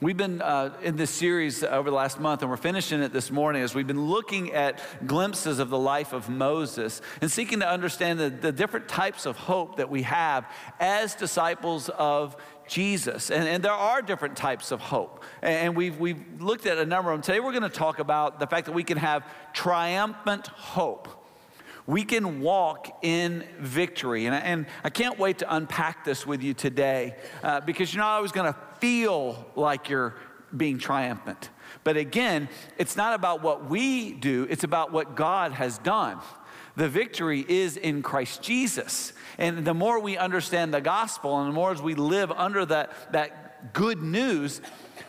We've been uh, in this series over the last month, and we're finishing it this morning as we've been looking at glimpses of the life of Moses and seeking to understand the, the different types of hope that we have as disciples of Jesus. And, and, there are different types of hope. And we've, we've looked at a number of them. Today, we're going to talk about the fact that we can have triumphant hope we can walk in victory. And, and I can't wait to unpack this with you today uh, because you're not always going to feel like you're being triumphant. But again, it's not about what we do, it's about what God has done. The victory is in Christ Jesus. And the more we understand the gospel and the more as we live under that, that good news,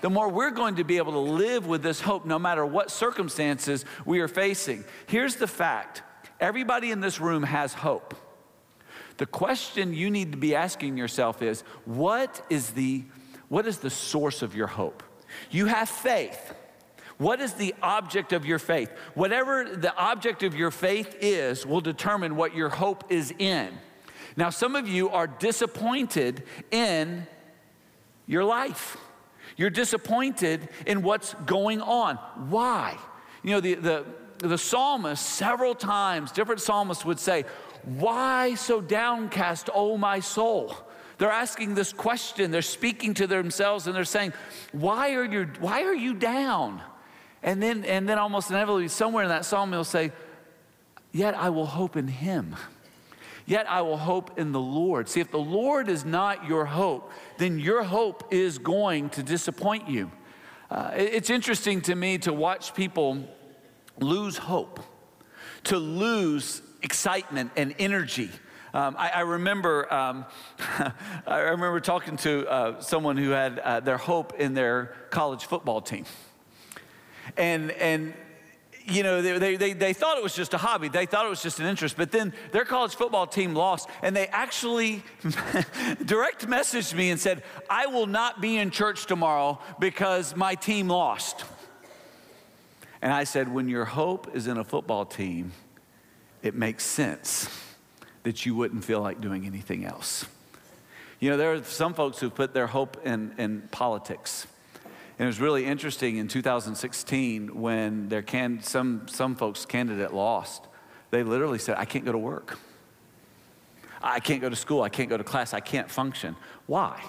the more we're going to be able to live with this hope no matter what circumstances we are facing. Here's the fact Everybody in this room has hope. The question you need to be asking yourself is what is the, what is the source of your hope? You have faith. What is the object of your faith? Whatever the object of your faith is will determine what your hope is in. Now, some of you are disappointed in your life. You're disappointed in what's going on. Why? You know, the, the, the psalmist, several times, different psalmists would say, Why so downcast, O my soul? They're asking this question, they're speaking to themselves, and they're saying, Why are you, why are you down? And then, and then almost inevitably, somewhere in that psalm, he'll say, Yet I will hope in him. Yet I will hope in the Lord. See, if the Lord is not your hope, then your hope is going to disappoint you. Uh, it's interesting to me to watch people lose hope, to lose excitement and energy. Um, I, I, remember, um, I remember talking to uh, someone who had uh, their hope in their college football team, and and you know they, they, they thought it was just a hobby, they thought it was just an interest, but then their college football team lost, and they actually direct messaged me and said, "I will not be in church tomorrow because my team lost." And I said, when your hope is in a football team, it makes sense that you wouldn't feel like doing anything else. You know, there are some folks who put their hope in, in politics. And it was really interesting in 2016 when their can, some, some folks' candidate lost. They literally said, I can't go to work. I can't go to school. I can't go to class. I can't function. Why?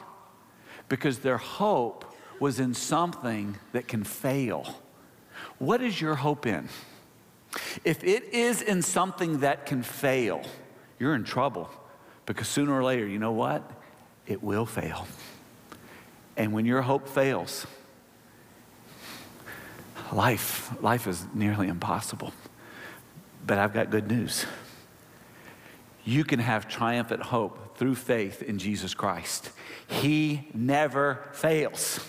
Because their hope was in something that can fail what is your hope in? If it is in something that can fail, you're in trouble because sooner or later, you know what? It will fail. And when your hope fails, life, life is nearly impossible. But I've got good news. You can have triumphant hope through faith in Jesus Christ. He never fails.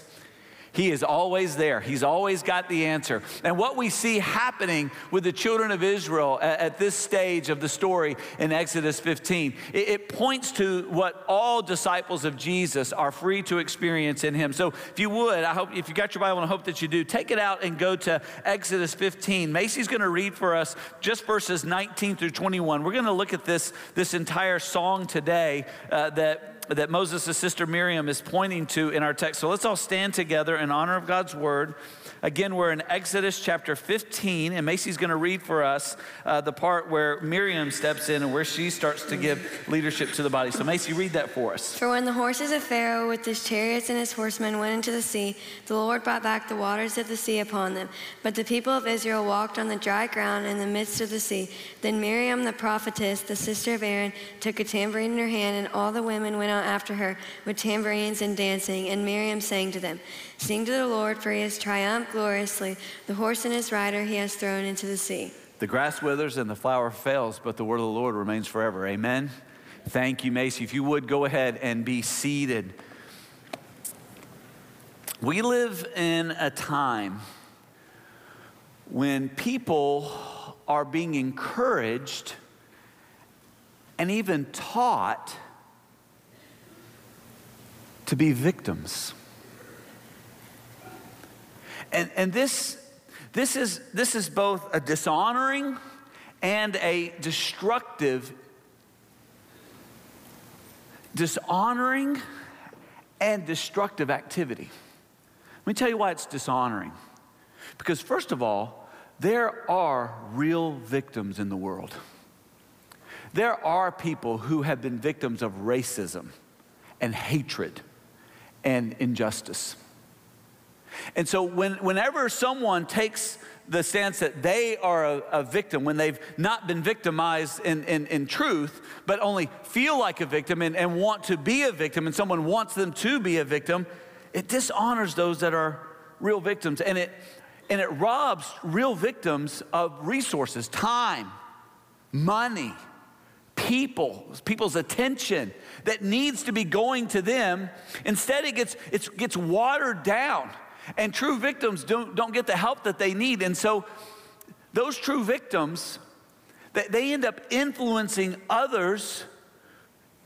He is always there. He's always got the answer. And what we see happening with the children of Israel at, at this stage of the story in Exodus 15, it, it, points to what all disciples of Jesus are free to experience in Him. So if you would, I hope, if you got your Bible, and I hope that you do, take it out and go to Exodus 15. Macy's going to read for us just verses 19 through 21. We're going to look at this, this entire song today uh, that that Moses' sister Miriam is pointing to in our text. So let's all stand together in honor of God's word. Again, we're in Exodus chapter 15, and Macy's going to read for us uh, the part where Miriam steps in and where she starts to give leadership to the body. So, Macy, read that for us. For when the horses of Pharaoh with his chariots and his horsemen went into the sea, the Lord brought back the waters of the sea upon them. But the people of Israel walked on the dry ground in the midst of the sea. Then Miriam the prophetess, the sister of Aaron, took a tambourine in her hand, and all the women went out after her with tambourines and dancing. And Miriam sang to them, Sing to the Lord, for he has triumphed gloriously. The horse and his rider he has thrown into the sea. The grass withers and the flower fails, but the word of the Lord remains forever. Amen. Thank you, Macy. If you would go ahead and be seated. We live in a time when people are being encouraged and even taught to be victims. And, and this, this, is, this is both a dishonoring and a destructive, dishonoring and destructive activity. Let me tell you why it's dishonoring. Because, first of all, there are real victims in the world. There are people who have been victims of racism and hatred and injustice. And so, when, whenever someone takes the stance that they are a, a victim, when they've not been victimized in, in, in truth, but only feel like a victim and, and want to be a victim, and someone wants them to be a victim, it dishonors those that are real victims. And it, and it robs real victims of resources, time, money, people, people's attention that needs to be going to them. Instead, it gets, it gets watered down. And true victims don't, don't get the help that they need. And so those true victims, they end up influencing others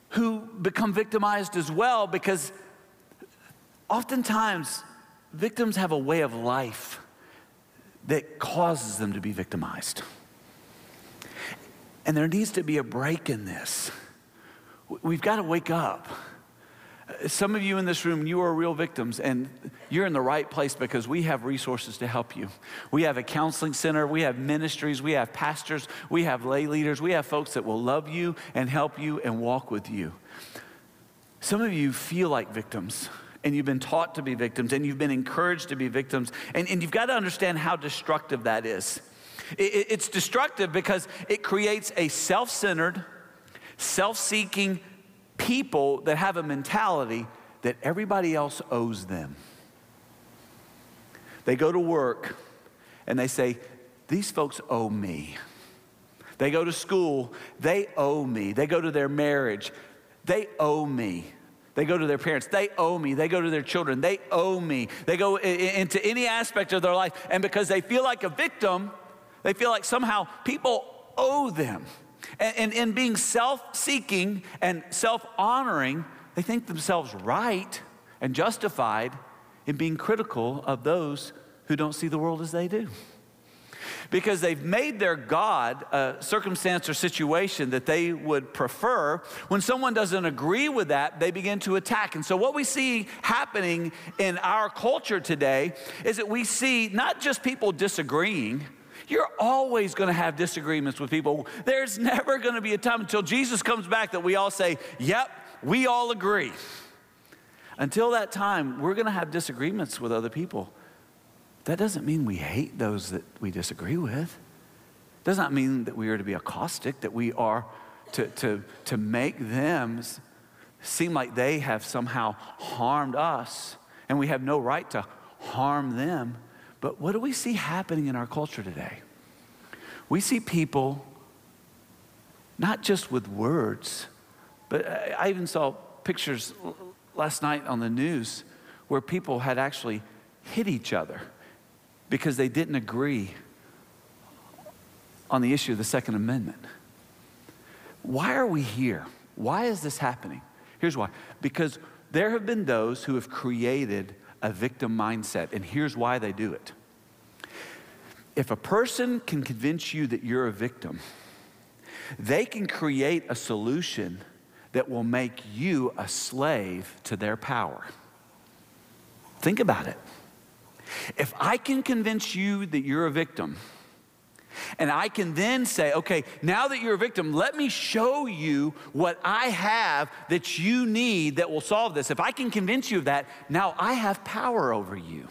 who become victimized as well because oftentimes victims have a way of life that causes them to be victimized. And there needs to be a break in this. We've got to wake up. Some of you in this room, you are real victims, and you're in the right place because we have resources to help you. We have a counseling center, we have ministries, we have pastors, we have lay leaders, we have folks that will love you and help you and walk with you. Some of you feel like victims and you've been taught to be victims and you've been encouraged to be victims. And, and you've got to understand how destructive that is. It, it's destructive because it creates a self centered, self seeking people that have a mentality that everybody else owes them. They go to work and they say, These folks owe me. They go to school, they owe me. They go to their marriage, they owe me. They go to their parents. They owe me. They go to their children. They owe me. They go into any aspect of their life. And because they feel like a victim, they feel like somehow people owe them. And in being self seeking and self honoring, they think themselves right and justified in being critical of those who don't see the world as they do because they've made their God a circumstance or situation that they would prefer. When someone doesn't agree with that, they begin to attack. And so, what we see happening in our culture today is that we see not just people disagreeing. You're always going to have disagreements with people. There's never going to be a time until Jesus comes back that we all say, Yep, we all agree. Until that time, we're going to have disagreements with other people. That doesn't mean we hate those that we disagree with. Does not mean that we are to be caustic, that we are to, to, to make them seem like they have somehow harmed us and we have no right to harm them. But what do we see happening in our culture today? We see people not just with words, but I even saw pictures last night on the news where people had actually hit each other because they didn't agree on the issue of the Second Amendment. Why are we here? Why is this happening? Here's why because there have been those who have created a victim mindset, and here's why they do it. If a person can convince you that you're a victim, they can create a solution that will make you a slave to their power. Think about it. If I can convince you that you're a victim, and I can then say, okay, now that you're a victim, let me show you what I have that you need that will solve this. If I can convince you of that, now I have power over you.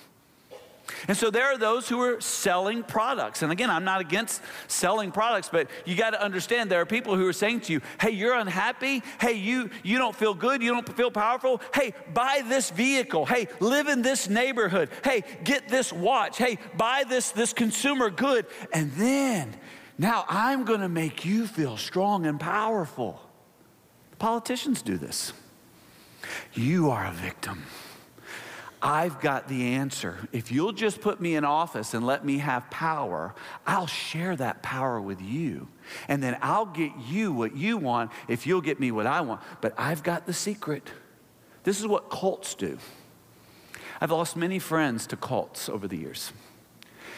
And so there are those who are selling products. And again, I'm not against selling products, but you got to understand there are people who are saying to you, hey, you're unhappy. Hey, you, you don't feel good. You don't feel powerful. Hey, buy this vehicle. Hey, live in this neighborhood. Hey, get this watch. Hey, buy this, this consumer good. And then now I'm going to make you feel strong and powerful. Politicians do this. You are a victim. I've got the answer. If you'll just put me in office and let me have power, I'll share that power with you. And then I'll get you what you want if you'll get me what I want. But I've got the secret. This is what cults do. I've lost many friends to cults over the years.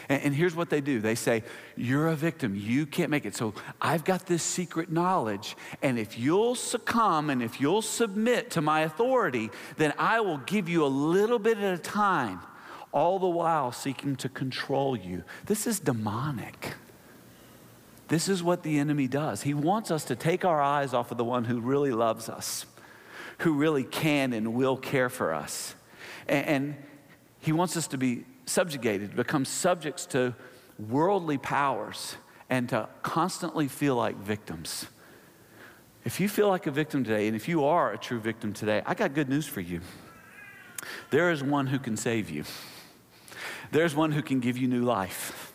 And, and, here's what they do they say, You're a victim. You can't make it. So I've got this secret knowledge. And if you'll succumb and if you'll submit to my authority, then I will give you a little bit at a time all the while seeking to control you. This is demonic. This is what the enemy does. He wants us to take our eyes off of the one who really loves us, who really can and will care for us. And, he wants us to be subjugated, become subjects to worldly powers, and to constantly feel like victims. If you feel like a victim today, and if you are a true victim today, I got good news for you. There is one who can save you. There's one who can give you new life.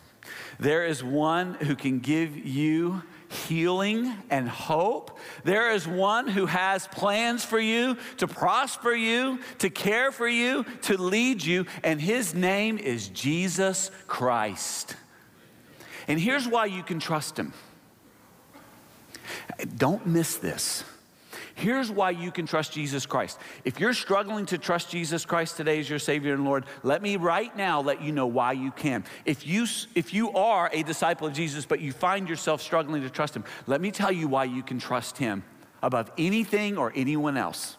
There is one who can give you healing and hope. There is one who has plans for you to prosper you, to care for you, to lead you, and his name is Jesus Christ. And here's why you can trust him. Don't miss this. Here's why you can trust Jesus Christ. If you're struggling to trust Jesus Christ today as your Savior and Lord, let me right now let you know why you can. If you, if you are a disciple of Jesus, but you find yourself struggling to trust Him, let me tell you why you can trust Him above anything or anyone else.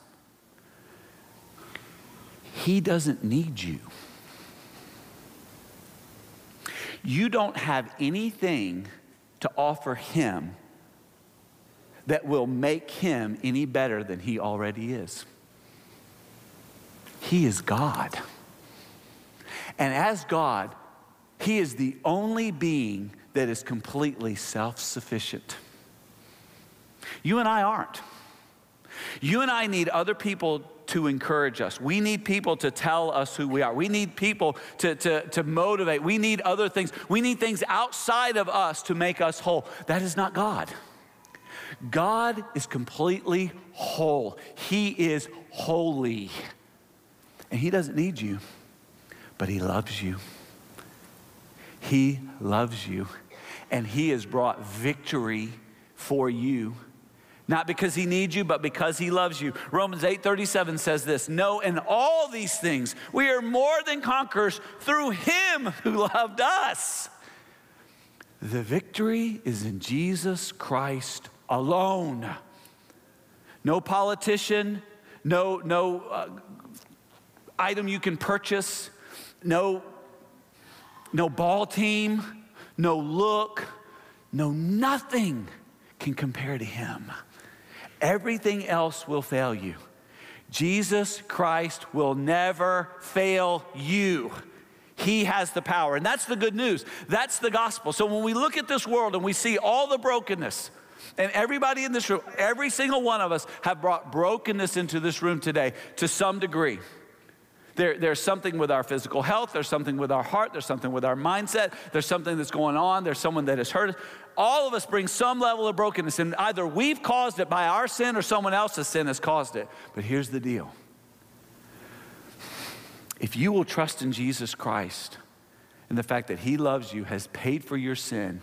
He doesn't need you. You don't have anything to offer Him that will make him any better than he already is. He is God. And as God, he is the only being that is completely self sufficient. You and I aren't. You and I need other people to encourage us. We need people to tell us who we are. We need people to, to, to motivate. We need other things. We need things outside of us to make us whole. That is not God. God is completely whole, He is holy. And He doesn't need you, but He loves you. He loves you. And He has brought victory for you. Not because he needs you, but because he loves you. Romans 8:37 says this, "No, in all these things we are more than conquerors through him who loved us." The victory is in Jesus Christ alone. No politician, no, no uh, item you can purchase, no, no ball team, no look, no nothing can compare to him. Everything else will fail you. Jesus Christ will never fail you. He has the power. And that's the good news. That's the gospel. So when we look at this world and we see all the brokenness, and everybody in this room, every single one of us, have brought brokenness into this room today to some degree. There, there's something with our physical health, there's something with our heart, there's something with our mindset, there's something that's going on, there's someone that has hurt us. All of us bring some level of brokenness, and either we've caused it by our sin or someone else's sin has caused it. But here's the deal if you will trust in Jesus Christ and the fact that He loves you, has paid for your sin,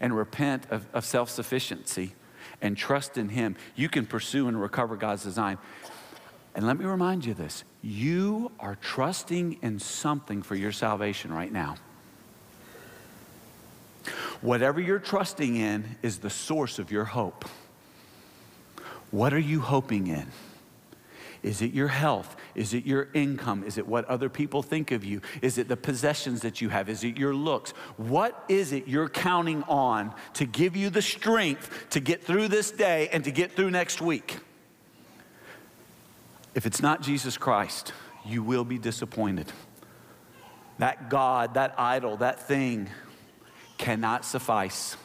and repent of, of self sufficiency and trust in Him, you can pursue and recover God's design. And let me remind you this you are trusting in something for your salvation right now. Whatever you're trusting in is the source of your hope. What are you hoping in? Is it your health? Is it your income? Is it what other people think of you? Is it the possessions that you have? Is it your looks? What is it you're counting on to give you the strength to get through this day and to get through next week? If it's not Jesus Christ, you will be disappointed. That God, that idol, that thing cannot suffice,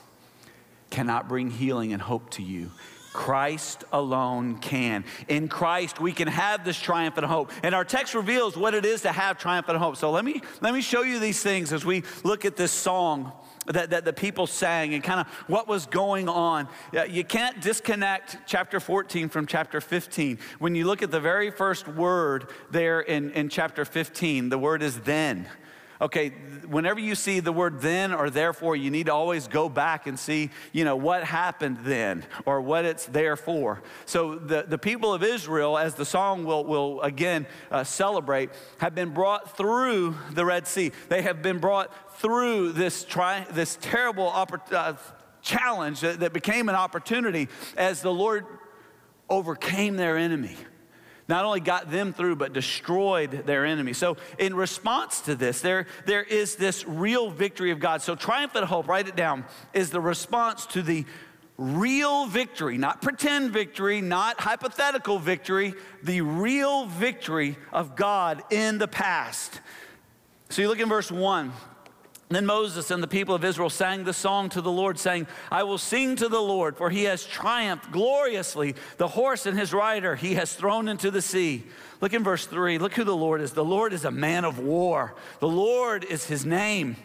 cannot bring healing and hope to you. Christ alone can. In Christ, we can have this triumphant hope. And our text reveals what it is to have triumphant hope. So let me, let me show you these things as we look at this song that, that the people sang and kind of what was going on. You can't disconnect chapter 14 from chapter 15. When you look at the very first word there in, in chapter 15, the word is then. Okay, whenever you see the word then or therefore, you need to always go back and see, you know, what happened then or what it's there for. So the, the people of Israel, as the song will, will again uh, celebrate, have been brought through the Red Sea. They have been brought through this, tri- this terrible oppor- uh, challenge that, that became an opportunity as the Lord overcame their enemy. Not only got them through, but destroyed their enemy. So, in response to this, there, there is this real victory of God. So, triumphant hope, write it down, is the response to the real victory, not pretend victory, not hypothetical victory, the real victory of God in the past. So, you look in verse 1. Then Moses and the people of Israel sang the song to the Lord, saying, I will sing to the Lord, for he has triumphed gloriously. The horse and his rider he has thrown into the sea. Look in verse 3. Look who the Lord is. The Lord is a man of war, the Lord is his name.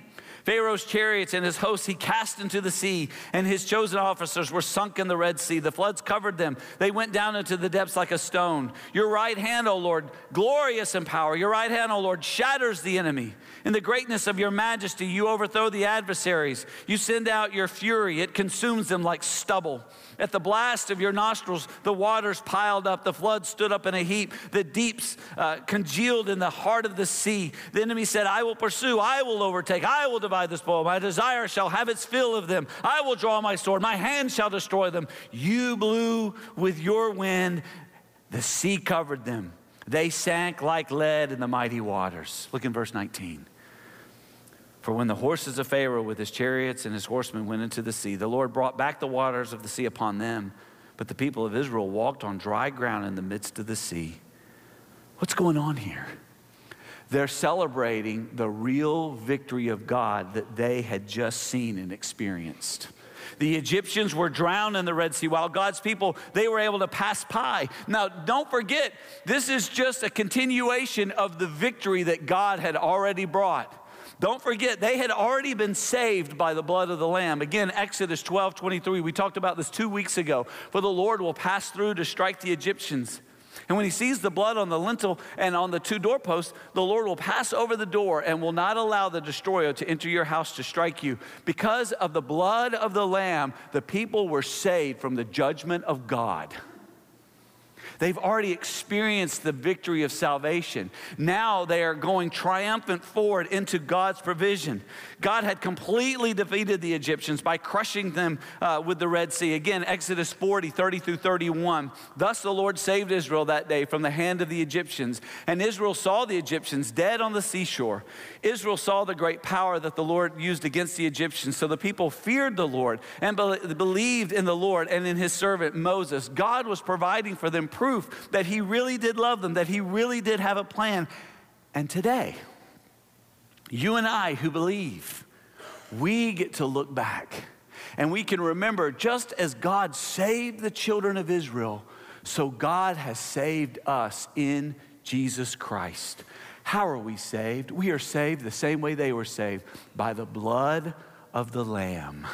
Pharaoh's chariots and his hosts he cast into the sea, and his chosen officers were sunk in the Red Sea. The floods covered them. They went down into the depths like a stone. Your right hand, O Lord, glorious in power. Your right hand, O Lord, shatters the enemy. In the greatness of your majesty, you overthrow the adversaries. You send out your fury, it consumes them like stubble. At the blast of your nostrils, the waters piled up, the floods stood up in a heap, the deeps uh, congealed in the heart of the sea. The enemy said, I will pursue, I will overtake, I will divide the spoil. My desire shall have its fill of them. I will draw my sword, my hand shall destroy them. You blew with your wind, the sea covered them. They sank like lead in the mighty waters. Look in verse 19. For when the horses of Pharaoh with his chariots and his horsemen went into the sea, the Lord brought back the waters of the sea upon them. But the people of Israel walked on dry ground in the midst of the sea. What's going on here? They're celebrating the real victory of God that they had just seen and experienced. The Egyptians were drowned in the Red Sea while God's people, they were able to pass by. Now, don't forget, this is just a continuation of the victory that God had already brought. Don't forget, they had already been saved by the blood of the Lamb. Again, Exodus 12 23. We talked about this two weeks ago. For the Lord will pass through to strike the Egyptians. And when he sees the blood on the lintel and on the two doorposts, the Lord will pass over the door and will not allow the destroyer to enter your house to strike you. Because of the blood of the Lamb, the people were saved from the judgment of God. They've already experienced the victory of salvation. Now they are going triumphant forward into God's provision. God had completely defeated the Egyptians by crushing them uh, with the Red Sea. Again, Exodus 40, 30 through 31. Thus the Lord saved Israel that day from the hand of the Egyptians. And Israel saw the Egyptians dead on the seashore. Israel saw the great power that the Lord used against the Egyptians. So the people feared the Lord and be- believed in the Lord and in his servant Moses. God was providing for them proof that he really did love them, that he really did have a plan. And today, you and I who believe, we get to look back and we can remember just as God saved the children of Israel, so God has saved us in Jesus Christ. How are we saved? We are saved the same way they were saved by the blood of the Lamb.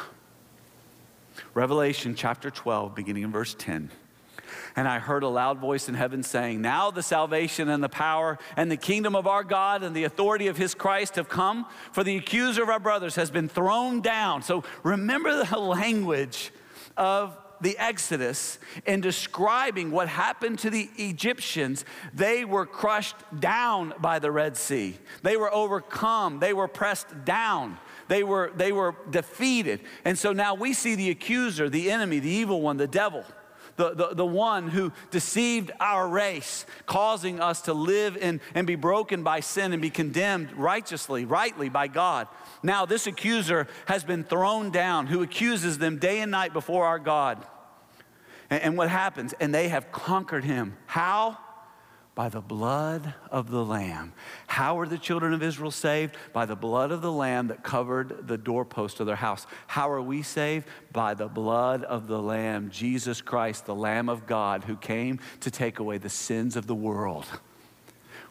Revelation chapter 12, beginning in verse 10. And I heard a loud voice in heaven saying, Now the salvation and the power and the kingdom of our God and the authority of his Christ have come, for the accuser of our brothers has been thrown down. So remember the language of the Exodus in describing what happened to the Egyptians, they were crushed down by the Red Sea. They were overcome, they were pressed down. They were, they were defeated. And so now we see the accuser, the enemy, the evil one, the devil the, the, the one who deceived our race, causing us to live in, and be broken by sin and be condemned righteously, rightly by God. Now, this accuser has been thrown down, who accuses them day and night before our God. And, and what happens? And they have conquered him. How? By the blood of the Lamb. How were the children of Israel saved? By the blood of the Lamb that covered the doorpost of their house. How are we saved? By the blood of the Lamb, Jesus Christ, the Lamb of God, who came to take away the sins of the world.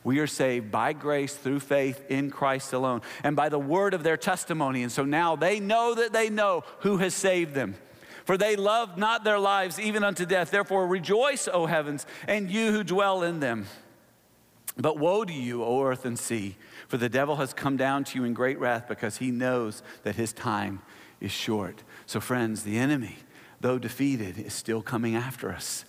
We are saved by grace through faith in Christ alone and by the word of their testimony. And so now they know that they know who has saved them. For they loved not their lives even unto death. Therefore, rejoice, O heavens, and you who dwell in them. But woe to you, O earth and sea, for the devil has come down to you in great wrath because he knows that his time is short. So, friends, the enemy, though defeated, is still coming after us.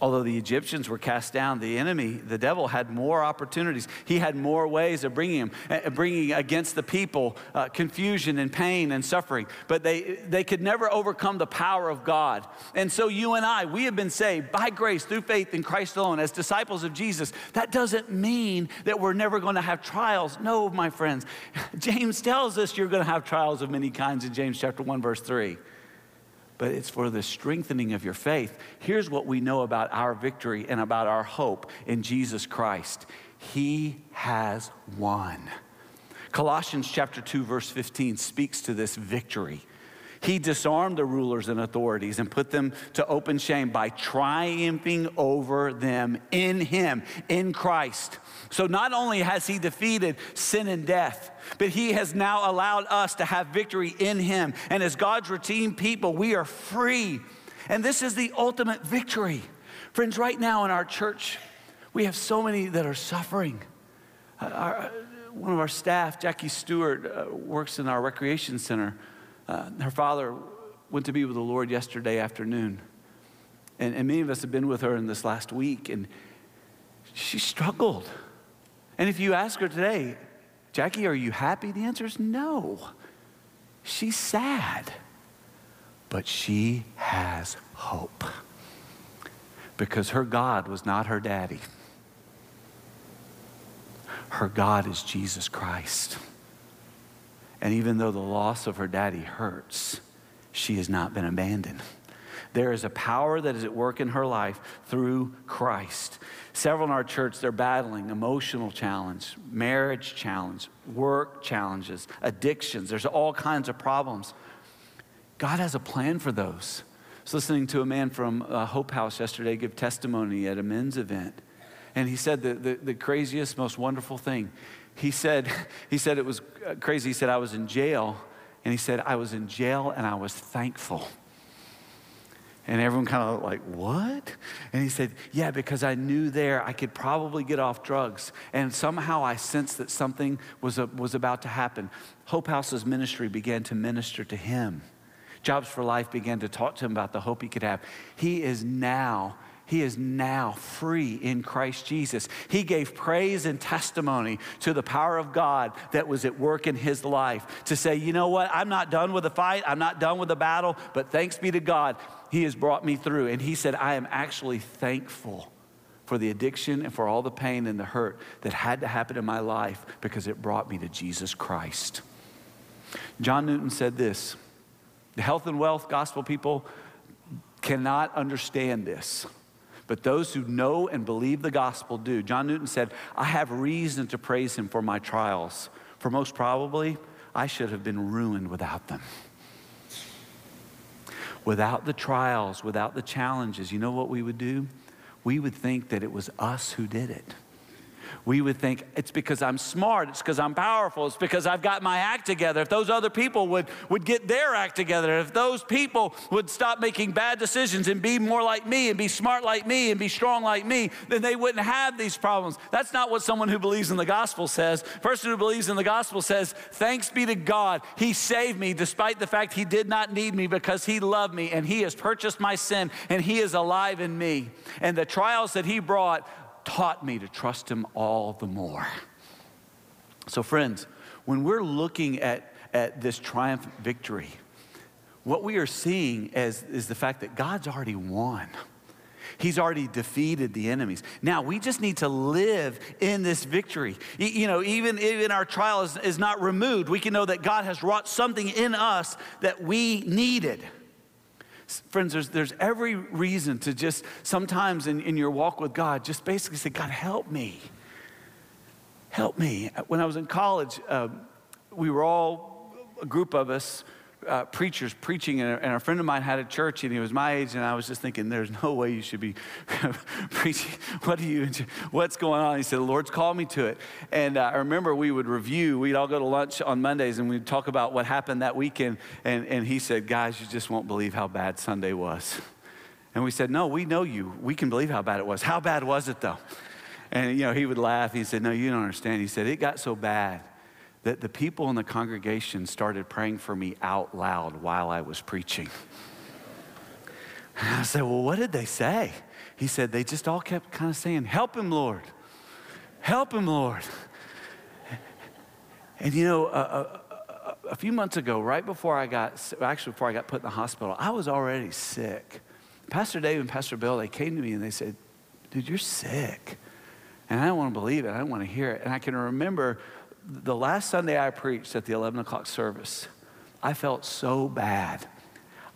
Although the Egyptians were cast down, the enemy, the devil, had more opportunities. He had more ways of bringing him, uh, bringing against the people uh, confusion and pain and suffering. But they, they could never overcome the power of God. And so you and I, we have been saved by grace through faith in Christ alone as disciples of Jesus. That doesn't mean that we're never going to have trials. No, my friends. James tells us you're going to have trials of many kinds in James chapter 1, verse 3 but it's for the strengthening of your faith. Here's what we know about our victory and about our hope in Jesus Christ He has won. Colossians chapter 2 verse 15 speaks to this victory. He disarmed the rulers and authorities and put them to open shame by triumphing over them in Him, in Christ. So not only has He defeated sin and death, but He has now allowed us to have victory in Him. And as God's redeemed people, we are free. And this is the ultimate victory. Friends, right now in our church, we have so many that are suffering. Uh, our, one of our staff, Jackie Stewart, uh, works in our recreation center. Uh, her father went to be with the Lord yesterday afternoon. And, and many of us have been with her in this last week, and she struggled. And if you ask her today, Jackie, are you happy? The answer is no. She's sad, but she has hope because her God was not her daddy. Her God is Jesus Christ. And even though the loss of her daddy hurts, she has not been abandoned. There is a power that is at work in her life through Christ. Several in our church, they're battling emotional challenge, marriage challenge, work challenges, addictions. There's all kinds of problems. God has a plan for those. I was listening to a man from uh, Hope House yesterday give testimony at a men's event. And he said the, the, the craziest, most wonderful thing he said, he said it was crazy. He said, I was in jail. And he said, I was in jail and I was thankful. And everyone kind of like, what? And he said, yeah, because I knew there I could probably get off drugs. And somehow I sensed that something was, a, was about to happen. Hope House's ministry began to minister to him. Jobs for Life began to talk to him about the hope he could have. He is now he is now free in Christ Jesus. He gave praise and testimony to the power of God that was at work in his life to say, you know what, I'm not done with the fight, I'm not done with the battle, but thanks be to God, He has brought me through. And he said, I am actually thankful for the addiction and for all the pain and the hurt that had to happen in my life because it brought me to Jesus Christ. John Newton said this the health and wealth gospel people cannot understand this but those who know and believe the gospel do. John Newton said, I have reason to praise him for my trials, for most probably I should have been ruined without them. Without the trials, without the challenges, you know what we would do? We would think that it was us who did it we would think it's because I'm smart, it's because I'm powerful, it's because I've got my act together. If those other people would, would get their act together, if those people would stop making bad decisions and be more like me and be smart like me and be strong like me, then they wouldn't have these problems. That's not what someone who believes in the gospel says. Person who believes in the gospel says, Thanks be to God, He saved me despite the fact He did not need me because He loved me and He has purchased my sin and He is alive in me. And the trials that He brought taught me to trust him all the more. So, friends, when we're looking at, at this triumphant victory, what we are seeing is, is the fact that God's already won. He's already defeated the enemies. Now we just need to live in this victory. You know, even if our trial is, is not removed, we can know that God has wrought something in us that we needed. Friends, there's, there's every reason to just sometimes in, in your walk with God, just basically say, God, help me. Help me. When I was in college, uh, we were all, a group of us, uh, preachers preaching, and a, and a, friend of mine had a church, and he was my age, and I was just thinking, "There's no way you should be preaching. What do you? What's going on?" He said, "The Lord's called me to it." And uh, I remember we would review. We'd all go to lunch on Mondays, and we'd talk about what happened that weekend. And and he said, "Guys, you just won't believe how bad Sunday was." And we said, "No, we know you. We can believe how bad it was. How bad was it, though?" And you know, he would laugh. He said, "No, you don't understand." He said, "It got so bad." That the people in the congregation started praying for me out loud while I was preaching. And I said, Well, what did they say? he said, they just all kept kind of saying, Help him, Lord. Help him, Lord. And you know, a, a, a, few months ago, right before I got, actually before I got put in the hospital, I was already sick. Pastor Dave and Pastor Bill, they came to me and they said, dude, you're sick. And I don't want to believe it. I don't want to hear it. And I can remember the last Sunday I preached at the 11 o'clock service, I felt so bad.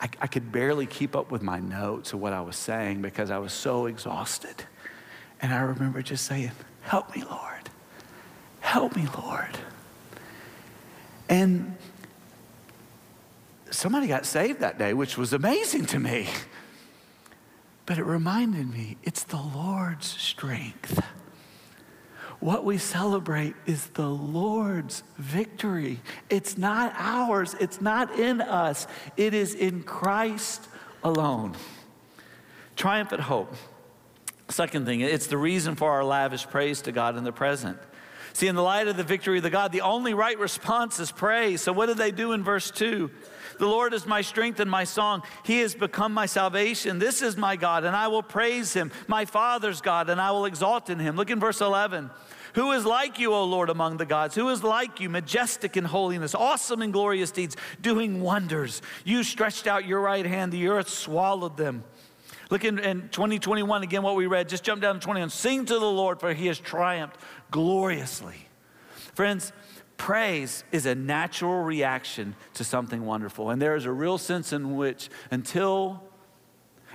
I, I could barely keep up with my notes of what I was saying because I was so exhausted. And I remember just saying, Help me, Lord. Help me, Lord. And somebody got saved that day, which was amazing to me. But it reminded me it's the Lord's strength. What we celebrate is the Lord's victory. It's not ours, it's not in us, it is in Christ alone. Triumphant hope. Second thing, it's the reason for our lavish praise to God in the present. See, in the light of the victory of the God, the only right response is praise. So, what do they do in verse 2? The Lord is my strength and my song. He has become my salvation. This is my God, and I will praise him. My Father's God, and I will exalt in him. Look in verse 11. Who is like you, O Lord, among the gods? Who is like you, majestic in holiness, awesome in glorious deeds, doing wonders? You stretched out your right hand, the earth swallowed them. Look in, in 2021 again, what we read. Just jump down to 21. Sing to the Lord, for he has triumphed gloriously. Friends, praise is a natural reaction to something wonderful. And there is a real sense in which until,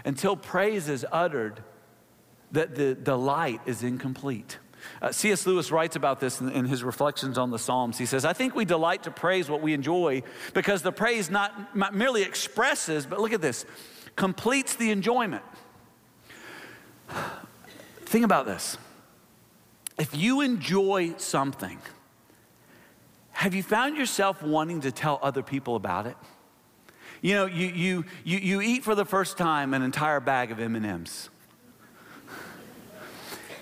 until praise is uttered, that the delight is incomplete. Uh, C.S. Lewis writes about this in, in, his reflections on the Psalms. He says, I think we delight to praise what we enjoy because the praise not, not merely expresses, but look at this, completes the enjoyment. Think about this. If you enjoy something, have you found yourself wanting to tell other people about it? You know, you, you, you, you eat for the first time an entire bag of M&Ms.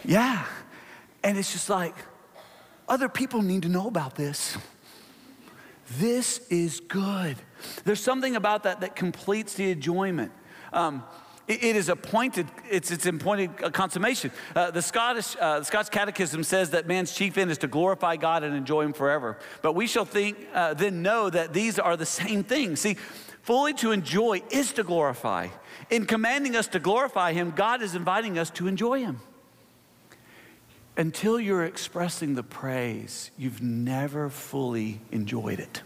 Yeah. And it's just like, other people need to know about this. This is good. There's something about that that completes the enjoyment. Um, it, is appointed, it's, it's appointed consummation. Uh, the, Scottish, uh, the Scottish Catechism says that man's chief end is to glorify God and enjoy Him forever. But we shall think, uh, then know that these are the same things. See, fully to enjoy is to glorify. In commanding us to glorify Him, God is inviting us to enjoy Him. Until you're expressing the praise, you've never fully enjoyed it.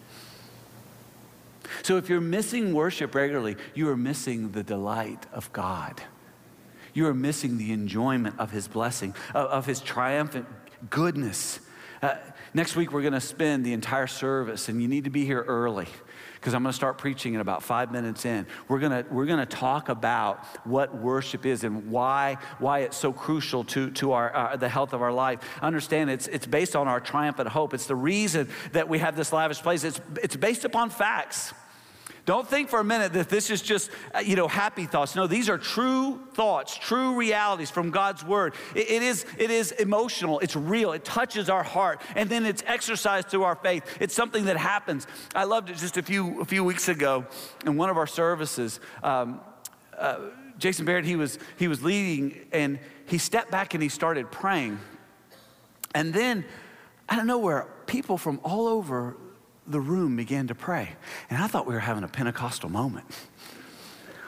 So if you're missing worship regularly, you are missing the delight of God. You are missing the enjoyment of His blessing, of, of His triumphant goodness. Uh, next week, we're going to spend the entire service, and you need to be here early because I'm going to start preaching in about five minutes in. We're going to, we're going to talk about what worship is and why, why it's so crucial to, to our, uh, the health of our life. Understand it's, it's based on our triumphant hope. It's the reason that we have this lavish place. It's, it's based upon facts. Don't think for a minute that this is just, uh, you know, happy thoughts. No, these are true thoughts, true realities from God's word. it, it is, it is emotional, it's real, it touches our heart, and then it's exercised through our faith. It's something that happens. I loved it just a few, a few weeks ago in one of our services. Um, uh, Jason Barrett, he was, he was leading, and he stepped back and he started praying. And then, I don't know where, people from all over the room began to pray. And I thought we were having a Pentecostal moment.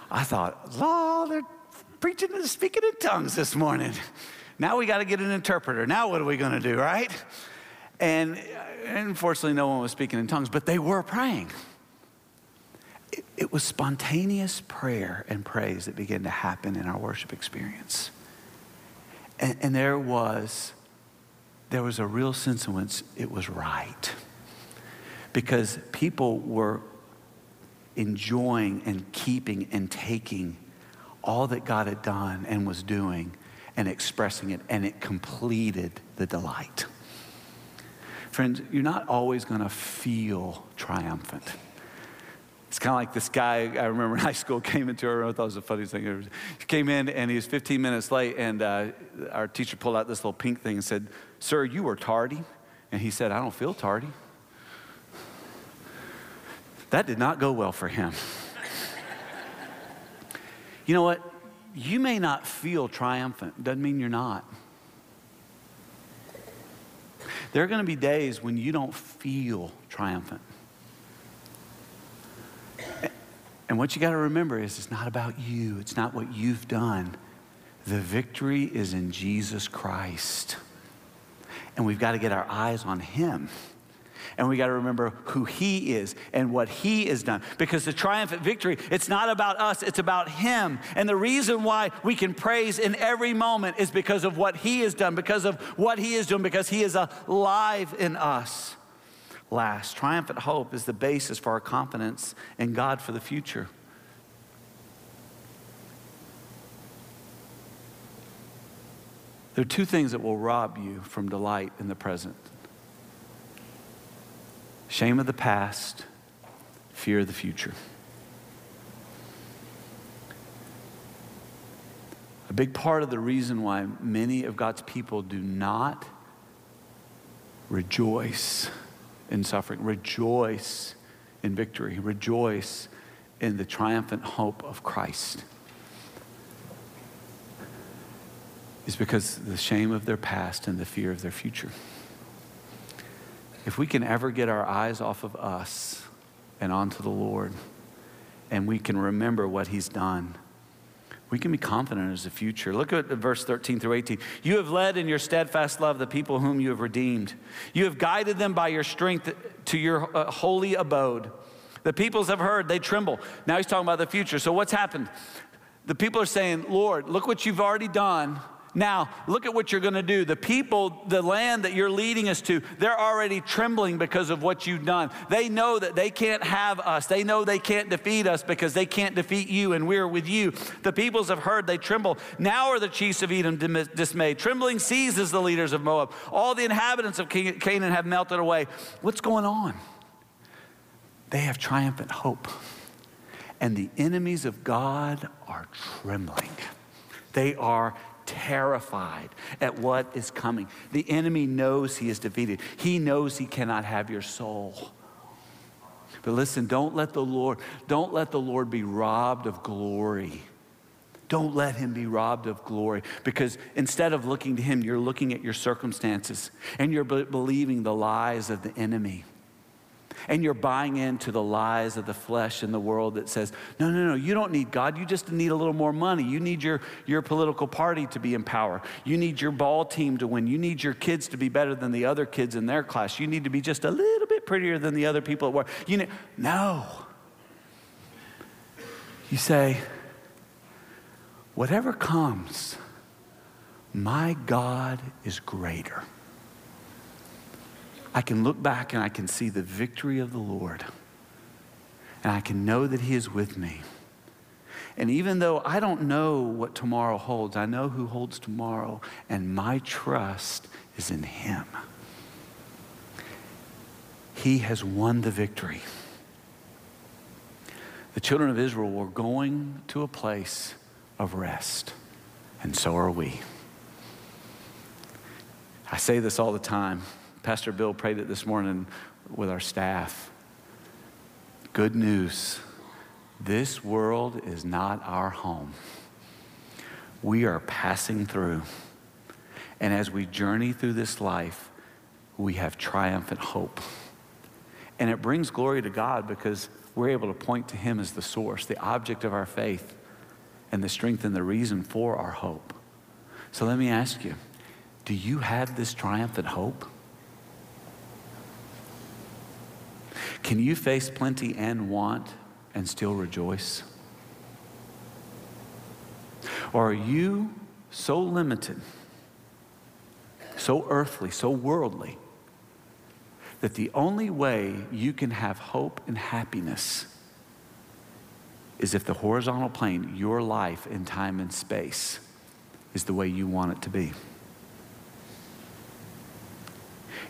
I thought, Law, they're preaching and speaking in tongues this morning. Now we got to get an interpreter. Now what are we going to do, right? And, and unfortunately, no one was speaking in tongues, but they were praying. It, it was spontaneous prayer and praise that began to happen in our worship experience. And, and there was there was a real sense in which it was right because people were enjoying and keeping and taking all that God had done and was doing and expressing it, and it completed the delight. Friends, you're not always going to feel triumphant. It's kind of like this guy I remember in high school came into our room. I thought it was the funniest thing ever. He came in and he was 15 minutes late, and uh, our teacher pulled out this little pink thing and said, Sir, you were tardy. And he said, I don't feel tardy. That did not go well for him. you know what? you may not feel triumphant. Doesn't mean you're not. There are going to be days when you don't feel triumphant. And what you got to remember is it's not about you, it's not what you've done. The victory is in Jesus Christ. And we've got to get our eyes on Him. And we got to remember who He is and what He has done. Because the triumphant victory, it's not about us, it's about Him. And the reason why we can praise in every moment is because of what He has done, because of what He is doing, because He is alive in us. Last, triumphant hope is the basis for our confidence in God for the future. There are two things that will rob you from delight in the present shame of the past, fear of the future. A big part of the reason why many of God's people do not rejoice in suffering, rejoice in victory, rejoice in the triumphant hope of Christ is because the shame of their past and the fear of their future. If we can ever get our eyes off of us and onto the Lord, and we can remember what He's done, we can be confident as the future. Look at verse 13 through 18. You have led in your steadfast love the people whom you have redeemed. You have guided them by your strength to your uh, holy abode. The peoples have heard, they tremble. Now he's talking about the future. So what's happened? The people are saying, Lord, look what you've already done. Now, look at what you're going to do. The people, the land that you're leading us to, they're already trembling because of what you've done. They know that they can't have us. They know they can't defeat us because they can't defeat you, and we're with you. The peoples have heard, they tremble. Now are the chiefs of Edom dismayed. Trembling seizes the leaders of Moab. All the inhabitants of Canaan have melted away. What's going on? They have triumphant hope. And the enemies of God are trembling. They are terrified at what is coming. The enemy knows he is defeated, he knows he cannot have your soul. But listen, don't let the Lord, don't let the Lord be robbed of glory. Don't let him be robbed of glory because instead of looking to him, you're looking at your circumstances and you're believing the lies of the enemy and you're buying into the lies of the flesh and the world that says, no, no, no, you don't need God. You just need a little more money. You need your, your political party to be in power. You need your ball team to win. You need your kids to be better than the other kids in their class. You need to be just a little bit prettier than the other people at work. You need, no. You say, whatever comes, my God is greater. I can look back and I can see the victory of the Lord. And I can know that He is with me. And even though I don't know what tomorrow holds, I know who holds tomorrow, and my trust is in Him. He has won the victory. The children of Israel were going to a place of rest, and so are we. I say this all the time. Pastor Bill prayed it this morning with our staff. Good news this world is not our home. We are passing through. And as we journey through this life, we have triumphant hope. And it brings glory to God because we're able to point to Him as the source, the object of our faith, and the strength and the reason for our hope. So let me ask you do you have this triumphant hope? Can you face plenty and want and still rejoice? Or are you so limited, so earthly, so worldly, that the only way you can have hope and happiness is if the horizontal plane, your life in time and space, is the way you want it to be?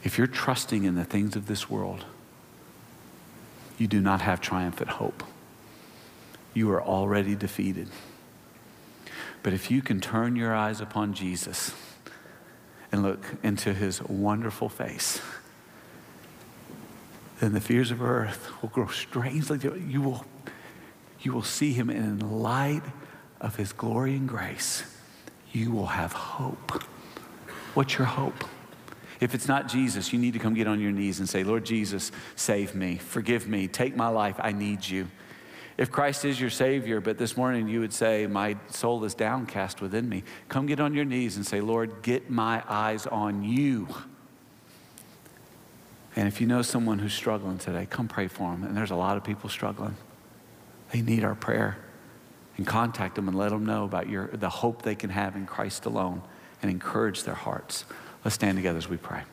If you're trusting in the things of this world, you do not have triumphant hope. You are already defeated. But if you can turn your eyes upon Jesus and look into his wonderful face, then the fears of earth will grow strangely. You will, you will see him in the light of his glory and grace, you will have hope. What's your hope? If it's not Jesus, you need to come get on your knees and say, Lord Jesus, save me, forgive me, take my life, I need you. If Christ is your Savior, but this morning you would say, My soul is downcast within me, come get on your knees and say, Lord, get my eyes on you. And if you know someone who's struggling today, come pray for them. And there's a lot of people struggling. They need our prayer. And contact them and let them know about your, the hope they can have in Christ alone and encourage their hearts. Let's stand together as we pray.